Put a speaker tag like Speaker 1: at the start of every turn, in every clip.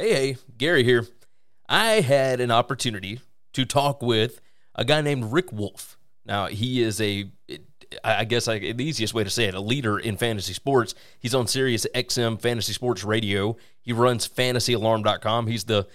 Speaker 1: Hey, hey, Gary here. I had an opportunity to talk with a guy named Rick Wolf. Now, he is a, I guess I, the easiest way to say it, a leader in fantasy sports. He's on Sirius XM Fantasy Sports Radio. He runs fantasyalarm.com. He's the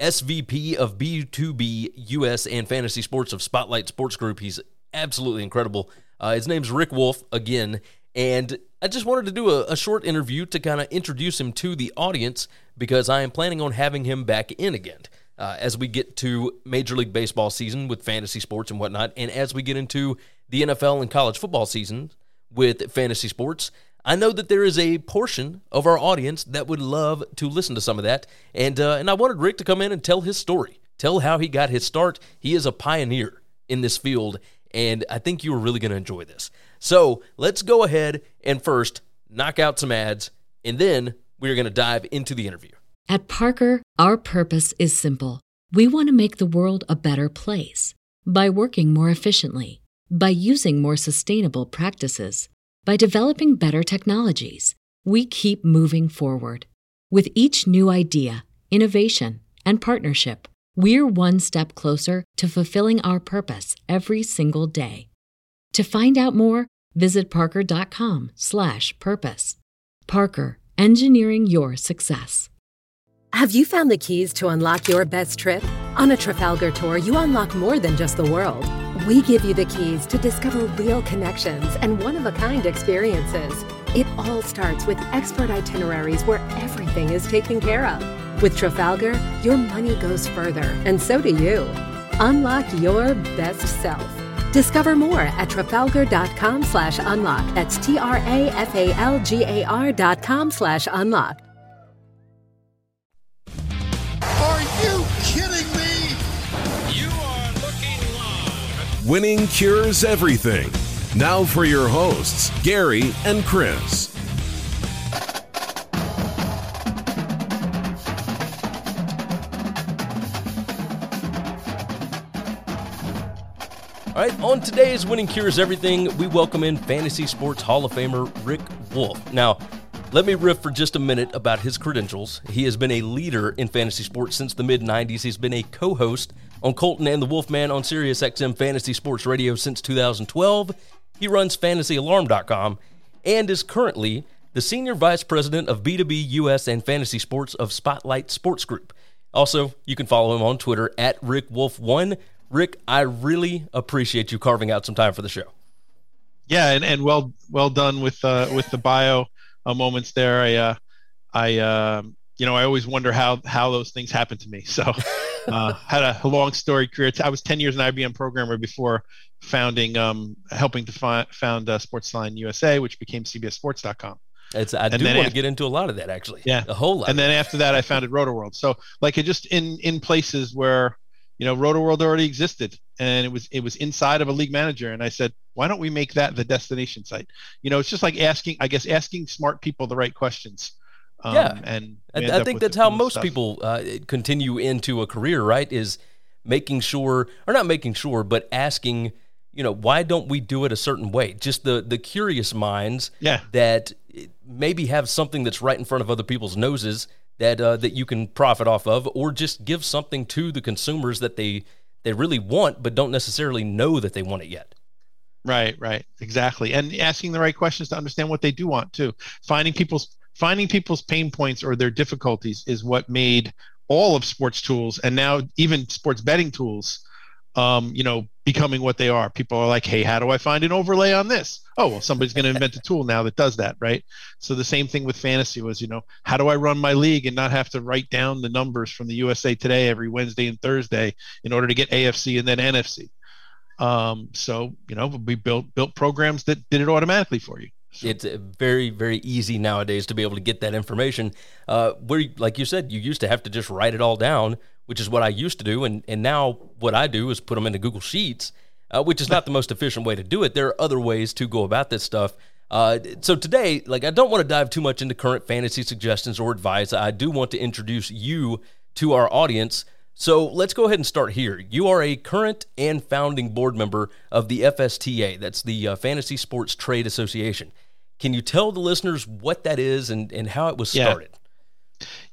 Speaker 1: SVP of B2B US and Fantasy Sports of Spotlight Sports Group. He's absolutely incredible. Uh, his name's Rick Wolf again. And I just wanted to do a, a short interview to kind of introduce him to the audience because I am planning on having him back in again uh, as we get to Major League Baseball season with fantasy sports and whatnot, and as we get into the NFL and college football season with fantasy sports. I know that there is a portion of our audience that would love to listen to some of that, and uh, and I wanted Rick to come in and tell his story, tell how he got his start. He is a pioneer in this field, and I think you are really going to enjoy this. So let's go ahead and first knock out some ads, and then we're going to dive into the interview.
Speaker 2: At Parker, our purpose is simple. We want to make the world a better place by working more efficiently, by using more sustainable practices, by developing better technologies. We keep moving forward. With each new idea, innovation, and partnership, we're one step closer to fulfilling our purpose every single day. To find out more, visit parker.com/purpose. Parker, engineering your success.
Speaker 3: Have you found the keys to unlock your best trip? On a Trafalgar tour, you unlock more than just the world. We give you the keys to discover real connections and one-of-a-kind experiences. It all starts with expert itineraries where everything is taken care of. With Trafalgar, your money goes further, and so do you. Unlock your best self. Discover more at trafalgar.com slash unlock. That's T-R-A-F-A-L-G-A-R dot com slash unlock.
Speaker 4: Are you kidding me?
Speaker 5: You are looking live.
Speaker 6: Winning cures everything. Now for your hosts, Gary and Chris.
Speaker 1: All right, on today's Winning Cures Everything, we welcome in Fantasy Sports Hall of Famer Rick Wolf. Now, let me riff for just a minute about his credentials. He has been a leader in fantasy sports since the mid 90s. He's been a co host on Colton and the Wolfman on Sirius XM Fantasy Sports Radio since 2012. He runs fantasyalarm.com and is currently the Senior Vice President of B2B US and Fantasy Sports of Spotlight Sports Group. Also, you can follow him on Twitter at Rick Wolf1. Rick, I really appreciate you carving out some time for the show.
Speaker 7: Yeah, and, and well well done with uh, with the bio uh, moments there. I uh, I uh, you know I always wonder how how those things happen to me. So uh, had a long story career. I was 10 years an IBM programmer before founding um, helping to fi- found uh, Sportsline USA, which became CBSSports.com.
Speaker 1: It's, I
Speaker 7: And
Speaker 1: do want to get into a lot of that actually.
Speaker 7: Yeah.
Speaker 1: a whole lot.
Speaker 7: and then after that i founded rotoworld so like it just in in places where you know Roto World already existed and it was it was inside of a league manager and i said why don't we make that the destination site you know it's just like asking i guess asking smart people the right questions um,
Speaker 1: Yeah.
Speaker 7: and
Speaker 1: I, I think that's how
Speaker 7: cool
Speaker 1: most
Speaker 7: stuff.
Speaker 1: people uh, continue into a career, right? Is making sure, or not making sure, but asking, you know, why don't we do it a certain way? Just the the curious minds
Speaker 7: Yeah.
Speaker 1: that maybe have something that's right in front of other people's noses that uh, that you can profit off of, or just give something to the consumers that they they really want, but don't necessarily know that they want it yet.
Speaker 7: Right, right, exactly, and asking the right questions to understand what they do want too. Finding people's finding people's pain points or their difficulties is what made all of sports tools and now even sports betting tools, um, you know, becoming what they are. People are like, "Hey, how do I find an overlay on this?" Oh, well, somebody's going to invent a tool now that does that, right? So the same thing with fantasy was, you know, how do I run my league and not have to write down the numbers from the USA Today every Wednesday and Thursday in order to get AFC and then NFC? Um, so you know, we built built programs that did it automatically for you. So,
Speaker 1: It's very, very easy nowadays to be able to get that information. Uh, where, like you said, you used to have to just write it all down, which is what I used to do, and and now what I do is put them into Google Sheets, uh, which is not the most efficient way to do it. There are other ways to go about this stuff. Uh, so today, like I don't want to dive too much into current fantasy suggestions or advice. I do want to introduce you to our audience. So let's go ahead and start here. You are a current and founding board member of the FSTA, that's the uh, Fantasy Sports Trade Association. Can you tell the listeners what that is and, and how it was started?
Speaker 7: Yeah,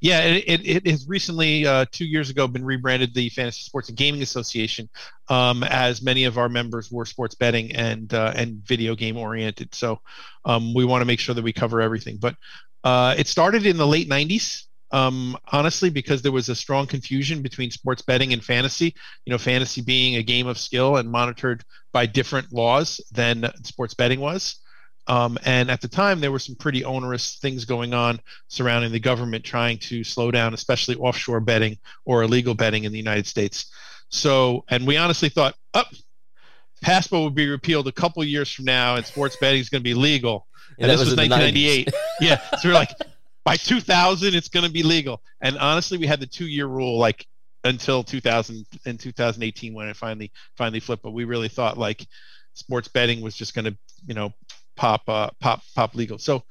Speaker 7: it, it, it has recently, uh, two years ago, been rebranded the Fantasy Sports and Gaming Association, um, as many of our members were sports betting and uh, and video game oriented. So um, we want to make sure that we cover everything. But uh, it started in the late '90s, um, honestly, because there was a strong confusion between sports betting and fantasy. You know, fantasy being a game of skill and monitored by different laws than sports betting was. Um, and at the time, there were some pretty onerous things going on surrounding the government trying to slow down, especially offshore betting or illegal betting in the United States. So, and we honestly thought, up, oh, PASPA would be repealed a couple years from now, and sports betting is going to be legal. And, this was, was 1998. yeah, so we're like, by 2000, it's going to be legal. And honestly, we had the two-year rule like until 2000 and 2018 when it finally finally flipped. But we really thought like sports betting was just going to, you know, pop uh, pop pop legal. So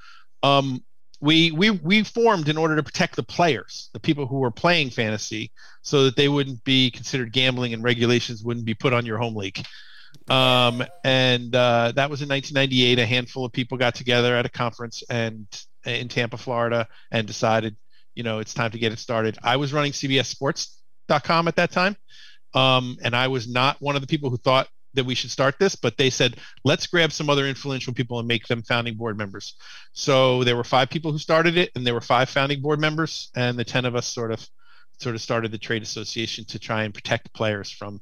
Speaker 7: um, we we we formed in order to protect the players, the people who were playing fantasy, so that they wouldn't be considered gambling and regulations wouldn't be put on your home league. Um, and uh, that was in 1998. A handful of people got together at a conference and in Tampa, Florida, and decided, you know, it's time to get it started. I was running CBSSports.com at that time, um, and I was not one of the people who thought that we should start this, but they said, let's grab some other influential people and make them founding board members. So there were five people who started it, and there were five founding board members, and the 10 of us sort of sort of started the trade association to try and protect players from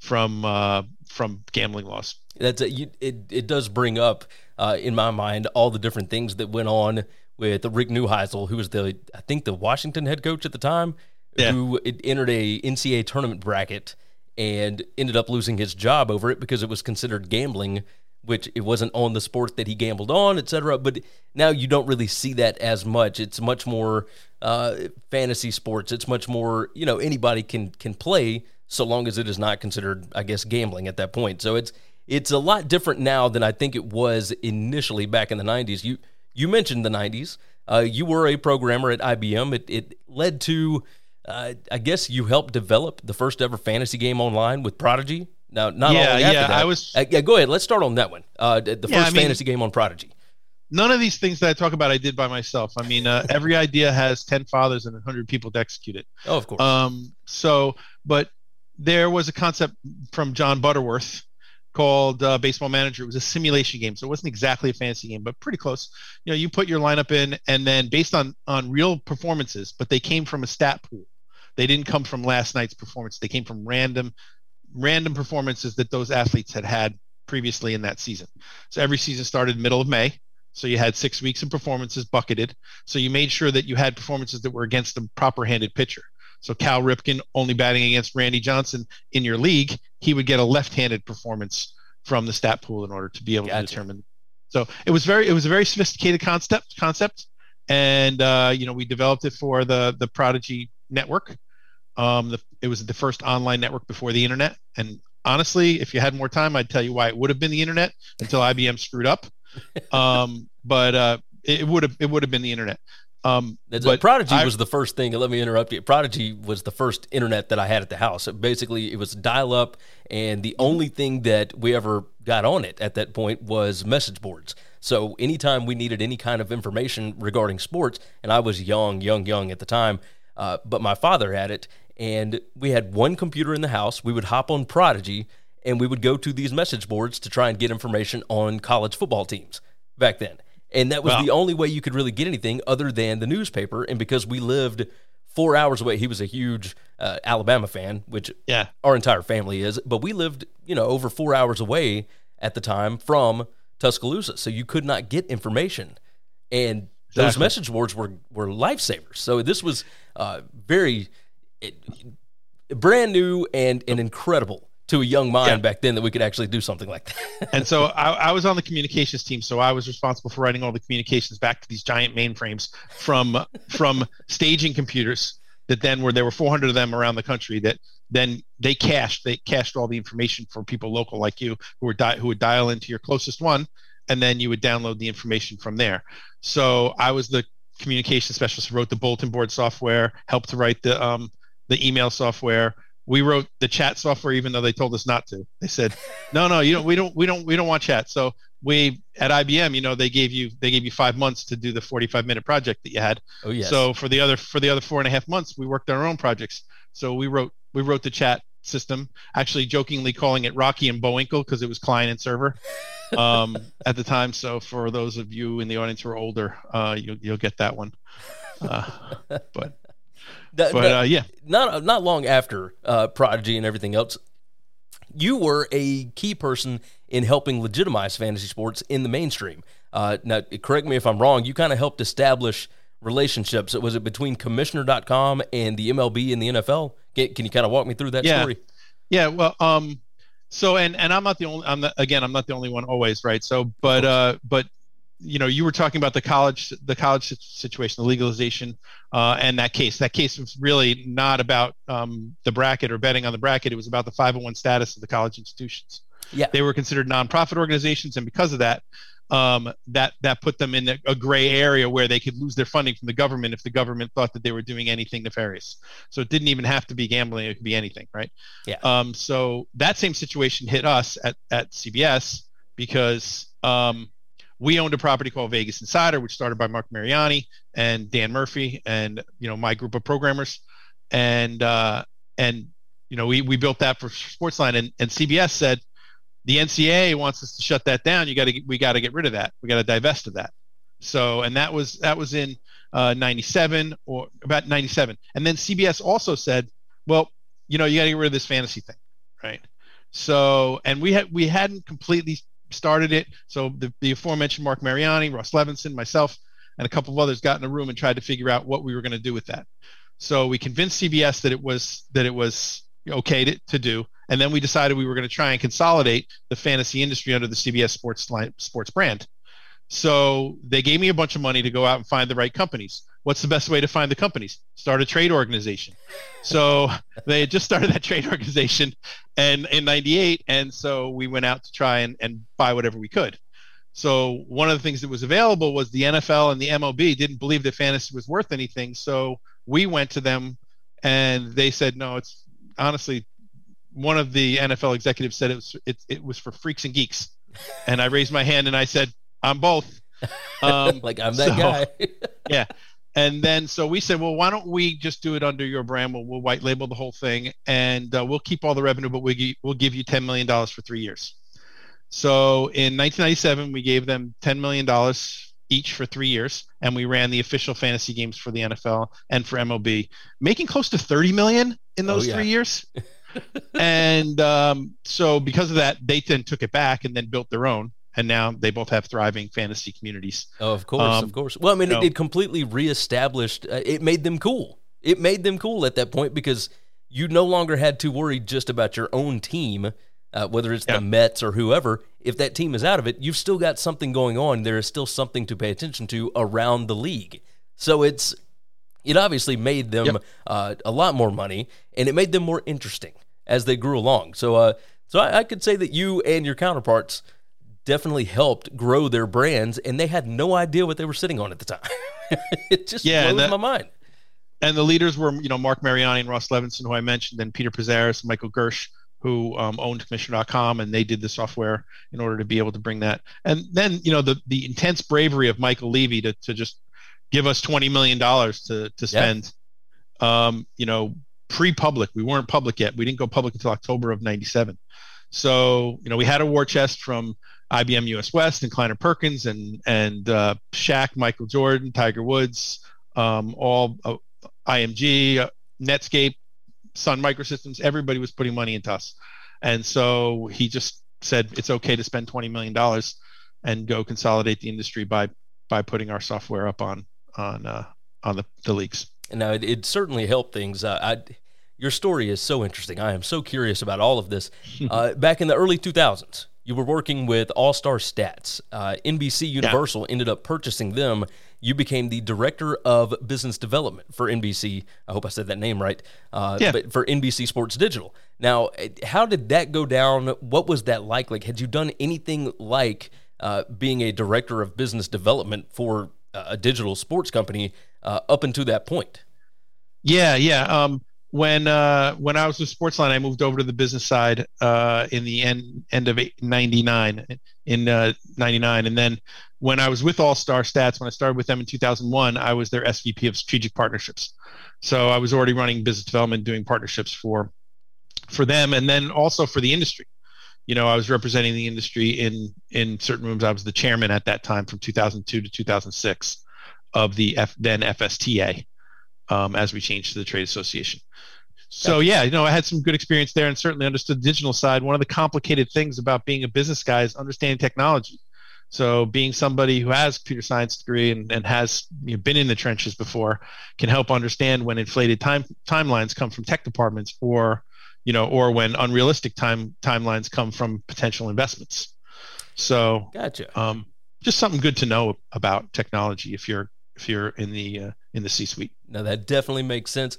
Speaker 7: from uh, from gambling laws.
Speaker 1: That's a, you, it. It does bring up uh, in my mind all the different things that went on with Rick Neuheisel, who was the I think the Washington head coach at the time, yeah. who entered a NCAA tournament bracket and ended up losing his job over it because it was considered gambling, which it wasn't on the sport that he gambled on, etc. But now you don't really see that as much. It's much more uh, fantasy sports. It's much more you know anybody can can play so long as it is not considered, I guess, gambling at that point. So it's it's a lot different now than I think it was initially back in the '90s. You you mentioned the '90s. Uh, you were a programmer at IBM. It it led to uh, I guess you helped develop the first ever fantasy game online with Prodigy. Now, not yeah, yeah, that, I was. Uh, yeah, go ahead. Let's start on that one. Uh, the yeah, first I mean, fantasy game on Prodigy.
Speaker 7: None of these things that I talk about, I did by myself. I mean, uh, every idea has ten fathers and hundred people to execute it.
Speaker 1: Oh, of course.
Speaker 7: Um, so, but there was a concept from John Butterworth called uh, Baseball Manager. It was a simulation game, so it wasn't exactly a fantasy game, but pretty close. You know, you put your lineup in, and then based on on real performances, but they came from a stat pool. They didn't come from last night's performance. They came from random random performances that those athletes had had previously in that season. So every season started middle of May. So you had six weeks of performances bucketed. So you made sure that you had performances that were against a proper-handed pitcher. So Cal Ripken only batting against Randy Johnson in your league, he would get a left-handed performance from the stat pool in order to be able gotcha. to determine. So it was very it was a very sophisticated concept concept, and uh, you know we developed it for the the Prodigy network, um, the, it was the first online network before the internet. And honestly, if you had more time, I'd tell you why it would have been the internet until IBM screwed up. Um, but uh, it would have it would have been the internet. Um,
Speaker 1: but Prodigy I, was the first thing. Let me interrupt you. Prodigy was the first internet that I had at the house. Basically, it was dial up, and the only thing that we ever got on it at that point was message boards. So anytime we needed any kind of information regarding sports, and I was young, young, young at the time, uh, but my father had it, and we had one computer in the house. We would hop on Prodigy and we would go to these message boards to try and get information on college football teams back then. And that was the only way you could really get anything other than the newspaper. And because we lived four hours away, he was a huge uh, Alabama fan, which
Speaker 7: yeah.
Speaker 1: our entire family is. But we lived, you know, over four hours away at the time from Tuscaloosa, so you could not get information. And exactly. those message boards were were lifesavers. So this was uh, very it, brand new and, and incredible to a young mind yeah. back then that we could actually do something like that.
Speaker 7: and so I, I, was on the communications team, so I was responsible for writing all the communications back to these giant mainframes from from staging computers that then were there were 400 of them around the country that then they cached they cached all the information for people local like you who were di- who would dial into your closest one and then you would download the information from there. So I was the communication specialist who wrote the bulletin board software, helped to write the um, the email software. We wrote the chat software, even though they told us not to. They said, "No, no, you don't. We don't. We don't. We don't want chat." So we at IBM, you know, they gave you they gave you five months to do the 45 minute project that you had.
Speaker 1: Oh yes.
Speaker 7: So for the other for the other four and a half months, we worked on our own projects. So we wrote we wrote the chat system, actually jokingly calling it Rocky and Bullwinkle because it was client and server um, at the time. So for those of you in the audience who are older, uh, you, you'll get that one. Uh, but
Speaker 1: That-
Speaker 7: but
Speaker 1: that-
Speaker 7: uh, yeah,
Speaker 1: not not long after uh, Prodigy and everything else, you were a key person in helping legitimize fantasy sports in the mainstream. Uh, now, correct me if I'm wrong. You kind of helped establish relationships. Was it between Commissioner.com and the MLB and the NFL? Can, can you kind of walk me through that
Speaker 7: Yeah.
Speaker 1: story?
Speaker 7: Yeah, well, um, so and and I'm not the only. I'm not, again, I'm not the only one always, right? So, but uh, but you know, you were talking about the college, the college situation, the legalization, uh, and that case. That case was really not about um, the bracket or betting on the bracket. It was about the 501 status of the college institutions.
Speaker 1: Yeah.
Speaker 7: they were considered nonprofit organizations, and because of that, um, that that put them in a, a gray area where they could lose their funding from the government if the government thought that they were doing anything nefarious. So it didn't even have to be gambling; it could be anything, right?
Speaker 1: Yeah.
Speaker 7: Um, so that same situation hit us at at CBS because um, we owned a property called Vegas Insider, which started by Mark Mariani and Dan Murphy, and you know my group of programmers, and uh, and you know we we built that for Sportsline, and and CBS said the NCAA wants us to shut that down. You got to we got to get rid of that. We got to divest of that. So and that was that was in uh, 97 or about 97, and then CBS also said, well, you know, you got to get rid of this fantasy thing, right? So and we had we hadn't completely started it. So the, the aforementioned Mark Mariani, Ross Levinson, myself, and a couple of others got in a room and tried to figure out what we were going to do with that. So we convinced CBS that it was that it was okay to, to do, and then we decided we were going to try and consolidate the fantasy industry under the CBS Sports line, Sports brand. So they gave me a bunch of money to go out and find the right companies. What's the best way to find the companies? Start a trade organization. So they had just started that trade organization and in 98 and so we went out to try and, and buy whatever we could so one of the things that was available was the nfl and the mlb didn't believe that fantasy was worth anything so we went to them and they said no it's honestly one of the nfl executives said it was it, it was for freaks and geeks and i raised my hand and i said i'm both um,
Speaker 1: like I'm that
Speaker 7: so-
Speaker 1: guy.
Speaker 7: yeah. And then so we said, well, why don't we just do it under your brand? We'll, we'll white label the whole thing, and uh, we'll keep all the revenue, but we we'll give you ten million dollars for three years. So in 1997, we gave them ten million dollars each for three years, and we ran the official fantasy games for the NFL and for MLB, making close to 30 million in those
Speaker 1: Oh, yeah.
Speaker 7: three years. and um, so because of that, they then took it back and then built their own, and now they both have thriving fantasy communities.
Speaker 1: Oh, of course,
Speaker 7: Um,
Speaker 1: of course. Well, I mean, it, it completely reestablished. Uh, it made them cool. It made them cool at that point because you no longer had to worry just about your own team, uh, whether it's
Speaker 7: Yeah.
Speaker 1: the Mets or whoever. If that team is out of it, you've still got something going on. There is still something to pay attention to around the league. So it's it obviously made them
Speaker 7: Yep.
Speaker 1: uh, a lot more money, and it made them more interesting as they grew along. So, uh, so I, I could say that you and your counterparts definitely helped grow their brands, and they had no idea what they were sitting on at the time. it just
Speaker 7: Yeah,
Speaker 1: blows
Speaker 7: that-
Speaker 1: my mind.
Speaker 7: and the leaders were you know Mark Mariani and Ross Levinson, who I mentioned, and Peter Pezaris, and Michael Gersh, who um, owned Commissioner.com, and they did the software in order to be able to bring that. And then you know the the intense bravery of Michael Levy to to just give us twenty million dollars to to spend. Um, you know, pre-public, we weren't public yet. We didn't go public until October of '97. So you know, we had a war chest from IBM US West and Kleiner Perkins and and uh, Shaq, Michael Jordan, Tiger Woods, um, all uh, IMG, uh, Netscape, Sun Microsystems, everybody was putting money into us. And so he just said it's okay to spend $20 million and go consolidate the industry by by putting our software up on on uh, on the, the leagues.
Speaker 1: Now it, it certainly helped things. Uh, I, your story is so interesting. I am so curious about all of this. Uh, back in the early 2000s, you were working with All Star Stats. Uh, NBC Universal ended up purchasing them. You became the director of business development for NBC. I hope I said that name right. Uh,
Speaker 7: Yeah.
Speaker 1: But for NBC Sports Digital. Now, eh, how did that go down? What was that like? Like, had you done anything like uh, being a director of business development for uh, a digital sports company uh, up until that point?
Speaker 7: Yeah, yeah. Um, when uh, when I was with Sportsline, I moved over to the business side uh, in the end end of '99 in uh, '99, and then when I was with All Star Stats, when I started with them in 2001, I was their SVP of strategic partnerships. So I was already running business development, doing partnerships for for them, and then also for the industry. You know, I was representing the industry in in certain rooms. I was the chairman at that time from 2002 to 2006 of the F, then FSTA um, as we changed to the trade association. So yeah, you know, I had some good experience there and certainly understood the digital side. One of the complicated things about being a business guy is understanding technology. So being somebody who has a computer science degree and, and has you know, been in the trenches before can help understand when inflated time timelines come from tech departments or you know or when unrealistic time timelines come from potential investments. So
Speaker 1: gotcha.
Speaker 7: Um, just something good to know about technology if you're if you're in the uh, in the C-suite.
Speaker 1: Now that definitely makes sense.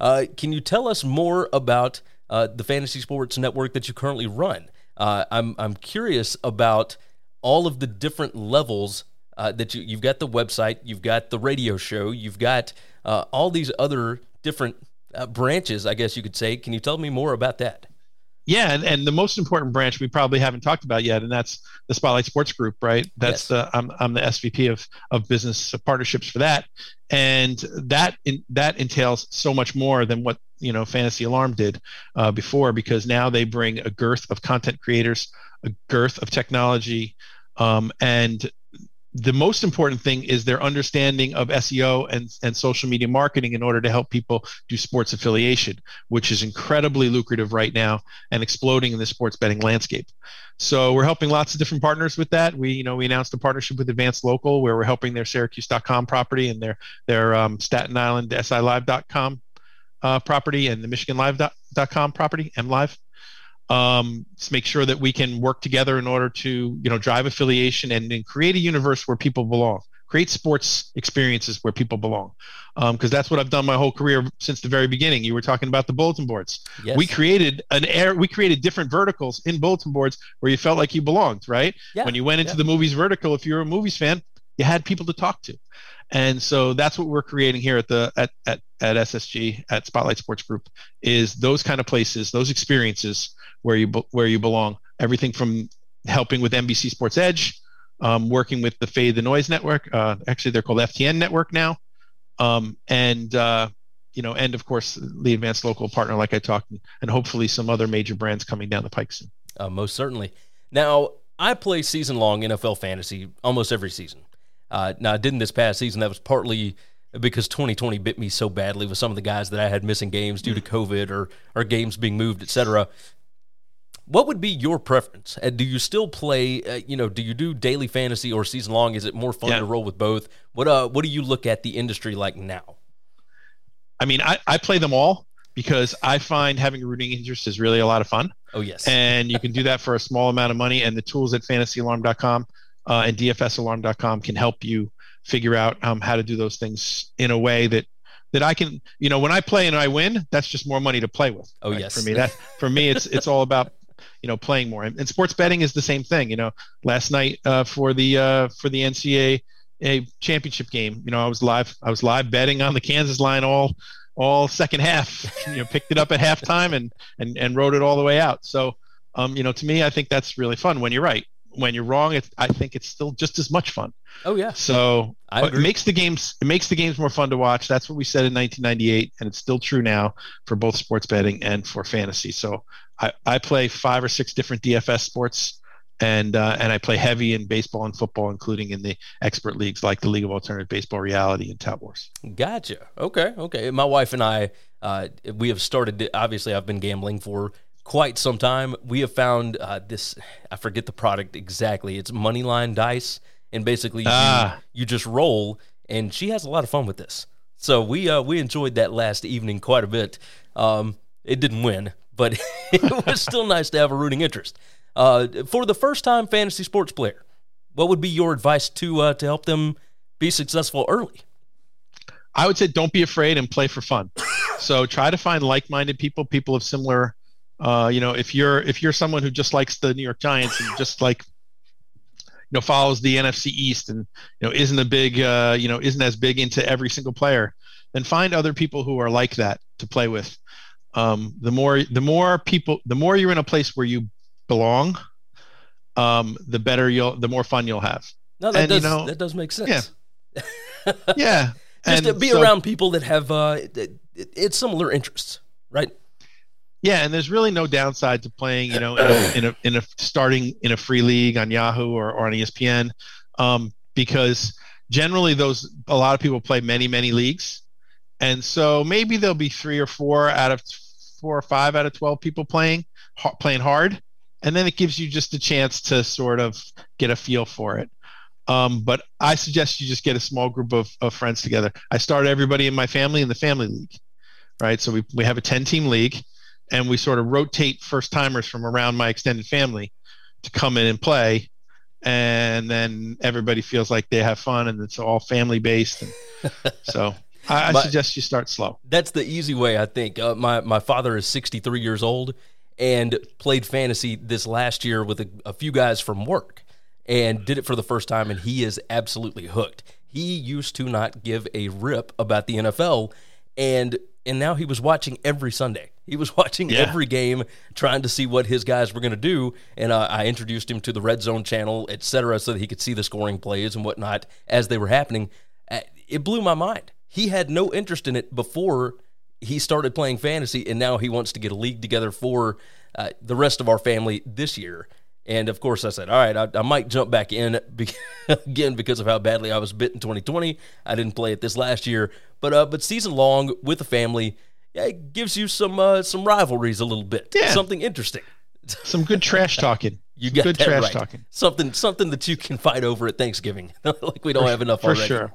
Speaker 1: Uh, can you tell us more about uh, the fantasy sports network that you currently run? Uh, I'm I'm curious about all of the different levels uh, that you you've got the website, you've got the radio show, you've got uh, all these other different uh, branches, I guess you could say. Can you tell me more about that?
Speaker 7: Yeah, and, and the most important branch we probably haven't talked about yet, and that's the Spotlight Sports Group, right? That's yes. the I'm, I'm the SVP of of business partnerships for that, and that in, that entails so much more than what you know Fantasy Alarm did uh, before, because now they bring a girth of content creators, a girth of technology, um, and the most important thing is their understanding of SEO and, and social media marketing in order to help people do sports affiliation, which is incredibly lucrative right now and exploding in the sports betting landscape. So we're helping lots of different partners with that. We, you know, we announced a partnership with Advanced Local where we're helping their Syracuse.com property and their their um, Staten Island SILive.com uh, property and the MichiganLive.com property, MLive um, to make sure that we can work together in order to you know drive affiliation and, and create a universe where people belong create sports experiences where people belong because um, that's what i've done my whole career since the very beginning you were talking about the bulletin boards yes. we created an air we created different verticals in bulletin boards where you felt like you belonged right yeah. when you went into yeah. the movies vertical if you're a movies fan you had people to talk to and so that's what we're creating here at the at, at, at ssg at spotlight sports group is those kind of places those experiences where you where you belong. Everything from helping with NBC Sports Edge, um, working with the Fade the Noise Network. Uh, actually, they're called FTN Network now, um, and uh, you know, and of course the Advanced Local partner, like I talked, and hopefully some other major brands coming down the pike soon.
Speaker 1: Uh, most certainly. Now, I play season long NFL fantasy almost every season. Uh, now, I didn't this past season. That was partly because 2020 bit me so badly with some of the guys that I had missing games due to mm. COVID or or games being moved, etc. What would be your preference? Uh, do you still play? Uh, you know, do you do daily fantasy or season long? Is it more fun yeah. to roll with both? What uh, what do you look at the industry like now?
Speaker 7: I mean, I, I play them all because I find having a rooting interest is really a lot of fun.
Speaker 1: Oh yes,
Speaker 7: and you can do that for a small amount of money. And the tools at FantasyAlarm.com uh, and DFSAlarm.com can help you figure out um, how to do those things in a way that that I can, you know, when I play and I win, that's just more money to play with.
Speaker 1: Oh,
Speaker 7: right?
Speaker 1: yes.
Speaker 7: For me, that for me, it's it's all about you know playing more. And, and sports betting is the same thing. You know, last night uh, for the uh, for the NCAA a championship game, you know, I was live. I was live betting on the Kansas line all all second half. You know, picked it up at halftime and and and rode it all the way out. So, um, you know, to me, I think that's really fun. When you're right, when you're wrong, it's, I think it's still just as much fun.
Speaker 1: Oh yeah.
Speaker 7: So
Speaker 1: I
Speaker 7: it makes the games it makes the games more fun to watch. That's what we said in 1998, and it's still true now for both sports betting and for fantasy. So I, I play five or six different DFS sports, and uh, and I play heavy in baseball and football, including in the expert leagues like the League of Alternative Baseball Reality and Tout Wars.
Speaker 1: Gotcha. Okay. Okay. My wife and I, uh, we have started. Obviously, I've been gambling for quite some time. We have found uh, this. I forget the product exactly. It's Moneyline Dice, and basically
Speaker 7: Ah.
Speaker 1: you, you just roll. And she has a lot of fun with this. So we uh, we enjoyed that last evening quite a bit. Um, it didn't win, but it was still nice to have a rooting interest. Uh, for the first time fantasy sports player, what would be your advice to uh, to help them be successful early?
Speaker 7: I would say don't be afraid and play for fun. so try to find like-minded people, people of similar. Uh, you know, if you're if you're someone who just likes the New York Giants and just like you know follows the NFC East and you know isn't a big uh, you know isn't as big into every single player, then find other people who are like that to play with. Um, the more the more people the more you're in a place where you belong, um, the better you'll the more fun you'll have.
Speaker 1: No, that
Speaker 7: And, you
Speaker 1: does
Speaker 7: know-
Speaker 1: that does make sense.
Speaker 7: Yeah,
Speaker 1: Just to be
Speaker 7: so-
Speaker 1: around people that have uh, it, it- it's similar interests, right?
Speaker 7: Yeah, and there's really no downside to playing, you know, in a, in a, in a starting in a free league on Yahoo or, or on ESPN, um, because generally those a lot of people play many many leagues, and so maybe there'll be three or four out of four or five out of twelve people playing ha- playing hard, and then it gives you just a chance to sort of get a feel for it. Um, but I suggest you just get a small group of, of friends together. I start everybody in my family in the family league, right? So we, we have a 10 team league and we sort of rotate first timers from around my extended family to come in and play. And then everybody feels like they have fun and it's all family based. And so I, I suggest you start slow.
Speaker 1: That's the easy way, I think. Uh, my my father is 63 years old and played fantasy this last year with a, a few guys from work and did it for the first time, and he is absolutely hooked. He used to not give a rip about the NFL, and and now he was watching every Sunday. He was watching
Speaker 7: Yeah.
Speaker 1: every game, trying to see what his guys were going to do. And uh, I introduced him to the Red Zone channel, et cetera, so that he could see the scoring plays and whatnot as they were happening. Uh, It blew my mind. He had no interest in it before he started playing fantasy, and now he wants to get a league together for uh, the rest of our family this year. And of course, I said, all right, I, I might jump back in be- again because of how badly I was bit in 2020. I didn't play it this last year, but uh, but season long with the family, yeah, it gives you some uh, some rivalries a little bit,
Speaker 7: Yeah.
Speaker 1: something interesting.
Speaker 7: Some good trash talking.
Speaker 1: You got
Speaker 7: good trash
Speaker 1: right.
Speaker 7: talking.
Speaker 1: Something something that you can fight over at Thanksgiving, like we don't have enough
Speaker 7: For
Speaker 1: already.
Speaker 7: sure.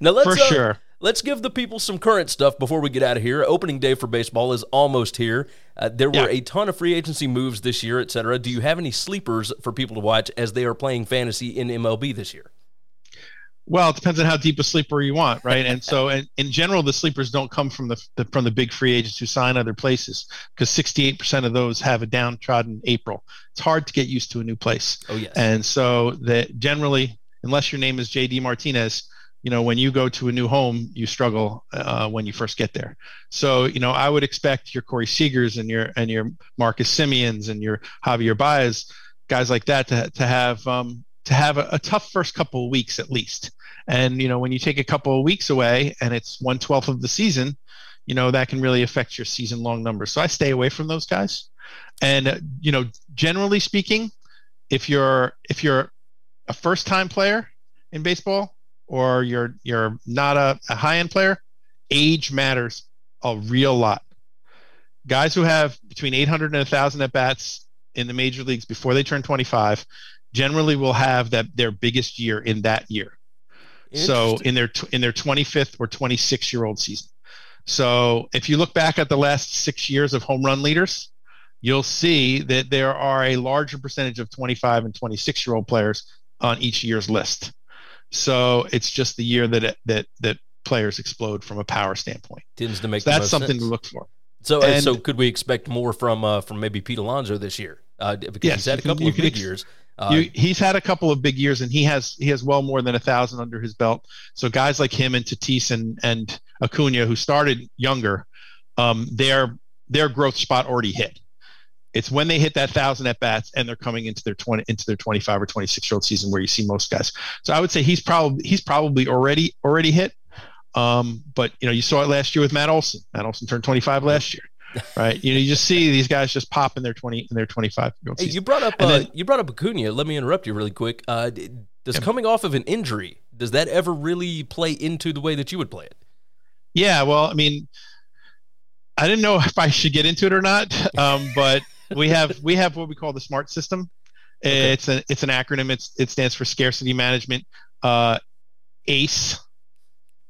Speaker 1: Now let's
Speaker 7: For
Speaker 1: uh,
Speaker 7: sure.
Speaker 1: Let's give the people some current stuff before we get out of here. Opening day for baseball is almost here. Uh, there were
Speaker 7: Yeah.
Speaker 1: a ton of free agency moves this year, et cetera. Do you have any sleepers for people to watch as they are playing fantasy in MLB this year?
Speaker 7: Well, it depends on how deep a sleeper you want, right? And so, and in general, the sleepers don't come from the, the from the big free agents who sign other places because 68% of those have a downtrodden April. It's hard to get used to a new place.
Speaker 1: Oh yes.
Speaker 7: And so that generally, unless your name is JD Martinez, you know, when you go to a new home, you struggle uh, when you first get there. So, you know, I would expect your Corey Seagers and your and your Marcus Semiens and your Javier Baez, guys like that, to to have um, to have a, a tough first couple of weeks at least. And you know, when you take a couple of weeks away and it's one twelfth of the season, you know that can really affect your season long numbers. So I stay away from those guys. And uh, you know, generally speaking, if you're if you're a first time player in baseball or you're you're not a, a high end player, age matters a real lot. Guys who have between 800 and 1,000 at bats in the major leagues before they turn 25 generally will have that their biggest year in that year. So in their in their 25th or 26 year old season. So if you look back at the last six years of home run leaders, you'll see that there are a larger percentage of 25 and 26 year old players on each year's list. So it's just the year that it, that that players explode from a power standpoint.
Speaker 1: Tends to make
Speaker 7: So that's something
Speaker 1: sense.
Speaker 7: to look for.
Speaker 1: So,
Speaker 7: And-
Speaker 1: so could we expect more from uh, from maybe Pete Alonso this year? Uh, because
Speaker 7: Yes,
Speaker 1: he's had a couple
Speaker 7: you
Speaker 1: of
Speaker 7: can
Speaker 1: big
Speaker 7: ex-
Speaker 1: years. Uh,
Speaker 7: you, he's had a couple of big years, and he has he has well more than a thousand under his belt. So guys like him and Tatis and and Acuna, who started younger, um, their their growth spot already hit. It's when they hit that thousand at bats and they're coming into their twenty into their twenty five or twenty six year old season where you see most guys. So I would say he's probably he's probably already already hit. Um, but you know you saw it last year with Matt Olson. Matt Olson turned twenty five last year, right? You know you just see these guys just pop in their twenty in their twenty five
Speaker 1: Hey, you brought up uh,
Speaker 7: then-
Speaker 1: you brought up Acuna. Let me interrupt you really quick. Uh, does
Speaker 7: Yeah.
Speaker 1: coming off of an injury does that ever really play into the way that you would play it?
Speaker 7: Yeah, well, I mean, I didn't know if I should get into it or not, um, but we have we have what we call the SMART system. It's an it's an acronym. It's it stands for scarcity management, uh, ACE,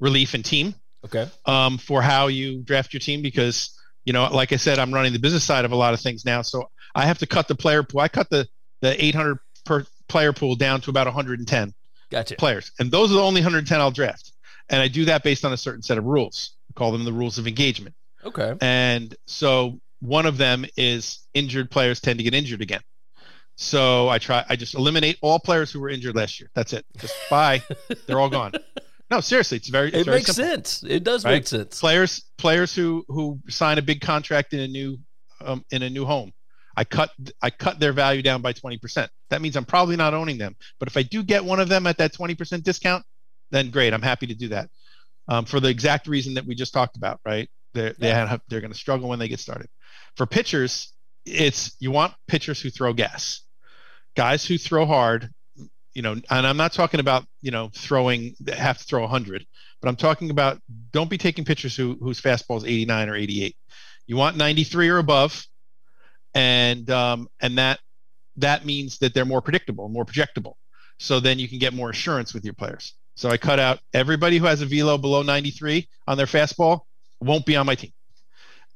Speaker 7: relief and team,
Speaker 1: Okay.
Speaker 7: um, for how you draft your team. Because you know, like I said, I'm running the business side of a lot of things now, so I have to cut the player pool. I cut the the 800 per player pool down to about 110
Speaker 1: Gotcha.
Speaker 7: players, and those are the only 110 I'll draft. And I do that based on a certain set of rules. We call them the rules of engagement.
Speaker 1: Okay.
Speaker 7: And so one of them is injured players tend to get injured again. So I try I just eliminate all players who were injured last year. That's it. Just bye. They're all gone. No, seriously, it's very it's
Speaker 1: It
Speaker 7: very
Speaker 1: makes
Speaker 7: simple.
Speaker 1: sense. It does
Speaker 7: Right?
Speaker 1: make sense.
Speaker 7: Players players who who sign a big contract in a new um, in a new home. I cut I cut their value down by 20%. That means I'm probably not owning them. But if I do get one of them at that 20% discount, then great. I'm happy to do that. Um, for the exact reason that we just talked about, right? They're, they have, they're going to struggle when they get started. For pitchers, it's you want pitchers who throw gas, guys who throw hard. You know, and I'm not talking about you know throwing have to throw 100, but I'm talking about don't be taking pitchers who whose fastball is 89 or 88. You want 93 or above, and um, and that that means that they're more predictable, more projectable. So then you can get more assurance with your players. So I cut out everybody who has a velo below 93 on their fastball won't be on my team.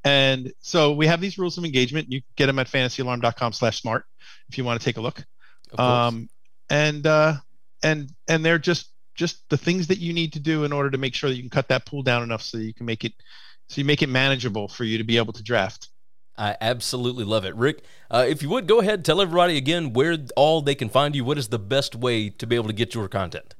Speaker 7: And so we have these rules of engagement. You can get them at fantasyalarm.com slash smart if you want to take a look. Um, and uh, and and they're just just the things that you need to do in order to make sure that you can cut that pool down enough so you can make it so you make it manageable for you to be able to draft.
Speaker 1: I absolutely love it. Rick, uh, if you would go ahead, tell everybody again where all they can find you. What is the best way to be able to get your content?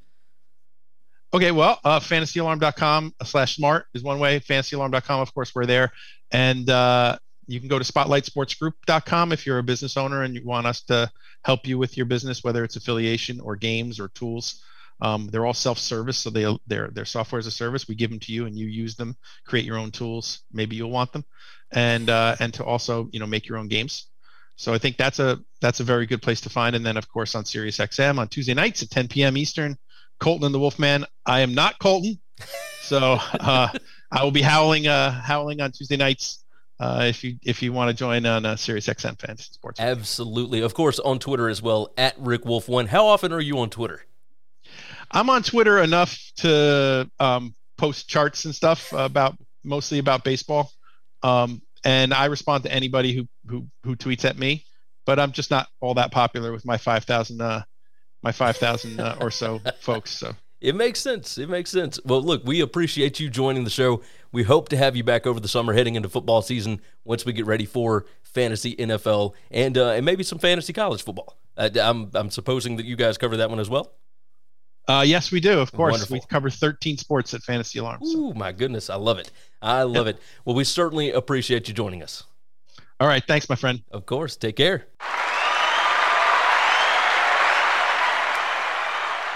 Speaker 7: Okay, well, uh, fantasyalarm.com slash smart is one way. Fantasyalarm.com, of course, we're there. And uh, you can go to spotlightsportsgroup.com if you're a business owner and you want us to help you with your business, whether it's affiliation or games or tools. Um, they're all self-service, so they they're they're software as a service. We give them to you, and you use them, create your own tools. Maybe you'll want them, and uh, and to also you know make your own games. So I think that's a that's a very good place to find. And then of course on SiriusXM on Tuesday nights at 10 p.m. Eastern, Colton and the Wolfman. I am not Colton, so uh, I will be howling uh, howling on Tuesday nights. Uh, if you if you want to join on uh, SiriusXM Fantasy Sports.
Speaker 1: Absolutely. Of course, on Twitter as well, at Rick Wolf One. How often are you on Twitter?
Speaker 7: I'm on Twitter enough to um, post charts and stuff about mostly about baseball, um, and I respond to anybody who who who tweets at me. But I'm just not all that popular with my five thousand uh, my five thousand uh, or so folks. So
Speaker 1: It makes sense. It makes sense. Well, look, we appreciate you joining the show. We hope to have you back over the summer, heading into football season once we get ready for fantasy NFL and uh, and maybe some fantasy college football. Uh, I'm I'm supposing that you guys cover that one as well.
Speaker 7: uh, yes, we do. Of course,
Speaker 1: Wonderful.
Speaker 7: we cover 13 sports at Fantasy Alarm. So.
Speaker 1: Ooh, my goodness, I love it. I love it. Well, we certainly appreciate you joining us.
Speaker 7: All right, thanks, my friend.
Speaker 1: Of course. Take care.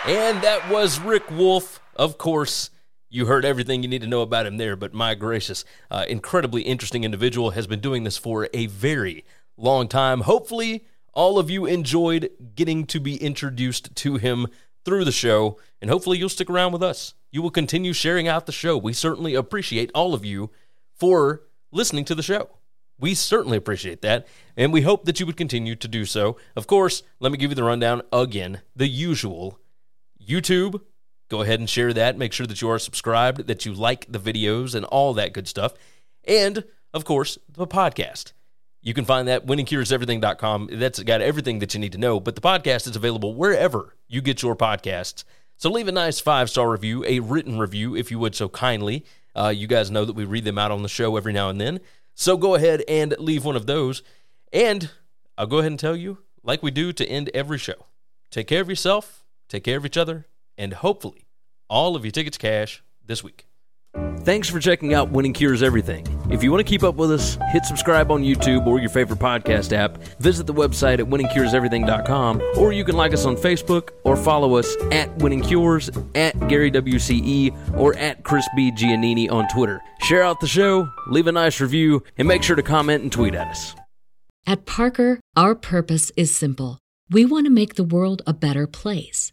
Speaker 1: And that was Rick Wolf. Of course, you heard everything you need to know about him there, but my gracious, uh, incredibly interesting individual has been doing this for a very long time. Hopefully, all of you enjoyed getting to be introduced to him through the show, and hopefully, you'll stick around with us. You will continue sharing out the show. We certainly appreciate all of you for listening to the show. We certainly appreciate that, and we hope that you would continue to do so. Of course, let me give you the rundown again the usual YouTube. Go ahead and share that. Make sure that you are subscribed, that you like the videos, and all that good stuff. And, of course, the podcast. You can find that winningcureseverything.com. That's got everything that you need to know. But the podcast is available wherever you get your podcasts. So leave a nice five star review, a written review, if you would so kindly. Uh, you guys know that we read them out on the show every now and then. So go ahead and leave one of those. And I'll go ahead and tell you, like we do to end every show, take care of yourself, take care of each other, and hopefully all of your tickets cash this week. Thanks for checking out Winning Cures Everything. If you want to keep up with us, hit subscribe on YouTube or your favorite podcast app. Visit the website at winningcureseverything.com, or you can like us on Facebook or follow us at Winning Cures, at Gary WCE, or at Chris B. Giannini on Twitter. Share out the show, leave a nice review, and make sure to comment and tweet at us.
Speaker 2: At Parker, our purpose is simple. We want to make the world a better place